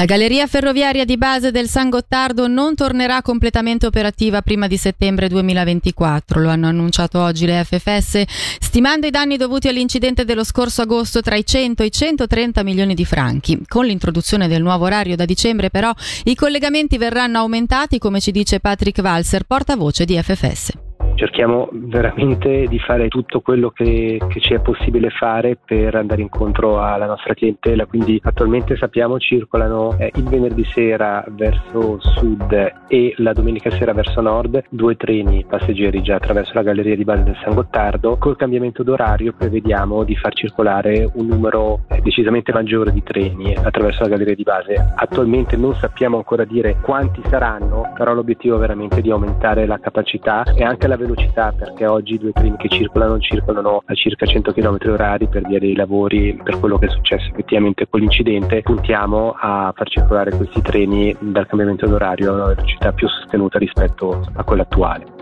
La galleria ferroviaria di base del San Gottardo non tornerà completamente operativa prima di settembre 2024, lo hanno annunciato oggi le FFS, stimando i danni dovuti all'incidente dello scorso agosto tra i 100 e i 130 milioni di franchi. Con l'introduzione del nuovo orario da dicembre però i collegamenti verranno aumentati, come ci dice Patrick Walser, portavoce di FFS cerchiamo veramente di fare tutto quello che, che, ci è possibile fare per andare incontro alla nostra clientela. Quindi attualmente sappiamo circolano eh, il venerdì sera verso sud e la domenica sera verso nord due treni passeggeri già attraverso la galleria di base del San Gottardo. Col cambiamento d'orario prevediamo di far circolare un numero eh, decisamente maggiore di treni attraverso la galleria di base. Attualmente non sappiamo ancora dire quanti saranno, però l'obiettivo è veramente di aumentare la capacità e anche la velocità velocità perché oggi i due treni che circolano circolano a circa 100 km h per via dei lavori per quello che è successo effettivamente con l'incidente puntiamo a far circolare questi treni dal cambiamento d'orario a una velocità più sostenuta rispetto a quella attuale.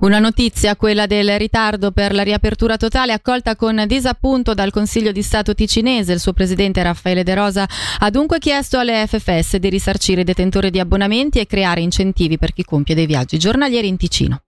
Una notizia, quella del ritardo per la riapertura totale, accolta con disappunto dal Consiglio di Stato ticinese. Il suo presidente Raffaele De Rosa ha dunque chiesto alle FFS di risarcire i detentori di abbonamenti e creare incentivi per chi compie dei viaggi giornalieri in Ticino.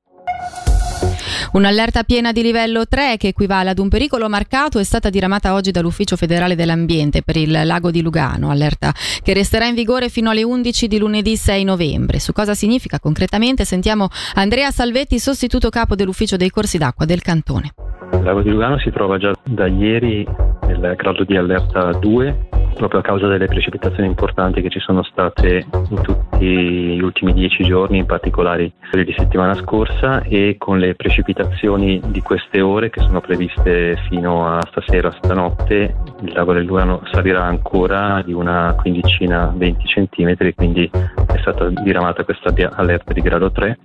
Un'allerta piena di livello 3 che equivale ad un pericolo marcato è stata diramata oggi dall'Ufficio federale dell'ambiente per il lago di Lugano, allerta che resterà in vigore fino alle 11 di lunedì 6 novembre. Su cosa significa concretamente sentiamo Andrea Salvetti, sostituto capo dell'Ufficio dei corsi d'acqua del cantone. Il lago di Lugano si trova già da ieri nel grado di allerta 2 proprio a causa delle precipitazioni importanti che ci sono state in tutti gli ultimi dieci giorni, in particolare quelle di settimana scorsa e con le precipitazioni di queste ore che sono previste fino a stasera, stanotte, il lago del Lugano salirà ancora di una quindicina, 20 centimetri, quindi è stata diramata questa allerta di grado 3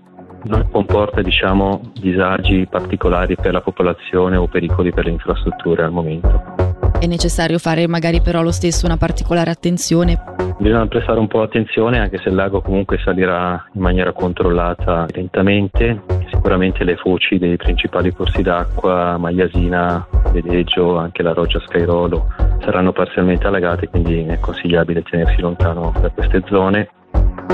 non comporta diciamo, disagi particolari per la popolazione o pericoli per le infrastrutture al momento. È necessario fare magari però lo stesso una particolare attenzione. Bisogna prestare un po' attenzione anche se il lago comunque salirà in maniera controllata lentamente. Sicuramente le foci dei principali corsi d'acqua, Magliasina, Vedeggio, anche la roggia Scairolo saranno parzialmente allagate, quindi è consigliabile tenersi lontano da queste zone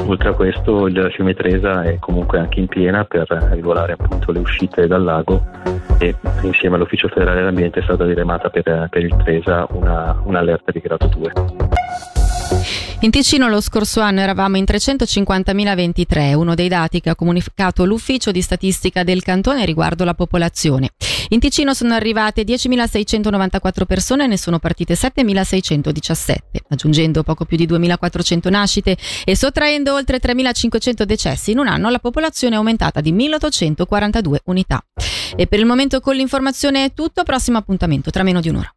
Oltre a questo il fiume Tresa è comunque anche in piena per regolare appunto le uscite dal lago e insieme all'Ufficio federale dell'ambiente è stata diremata per, per il Tresa una, un'allerta di grado 2. In Ticino lo scorso anno eravamo in 350.023, uno dei dati che ha comunicato l'ufficio di statistica del cantone riguardo la popolazione. In Ticino sono arrivate 10.694 persone e ne sono partite 7.617, aggiungendo poco più di 2.400 nascite e sottraendo oltre 3.500 decessi in un anno la popolazione è aumentata di 1.842 unità. E per il momento con l'informazione è tutto, prossimo appuntamento tra meno di un'ora.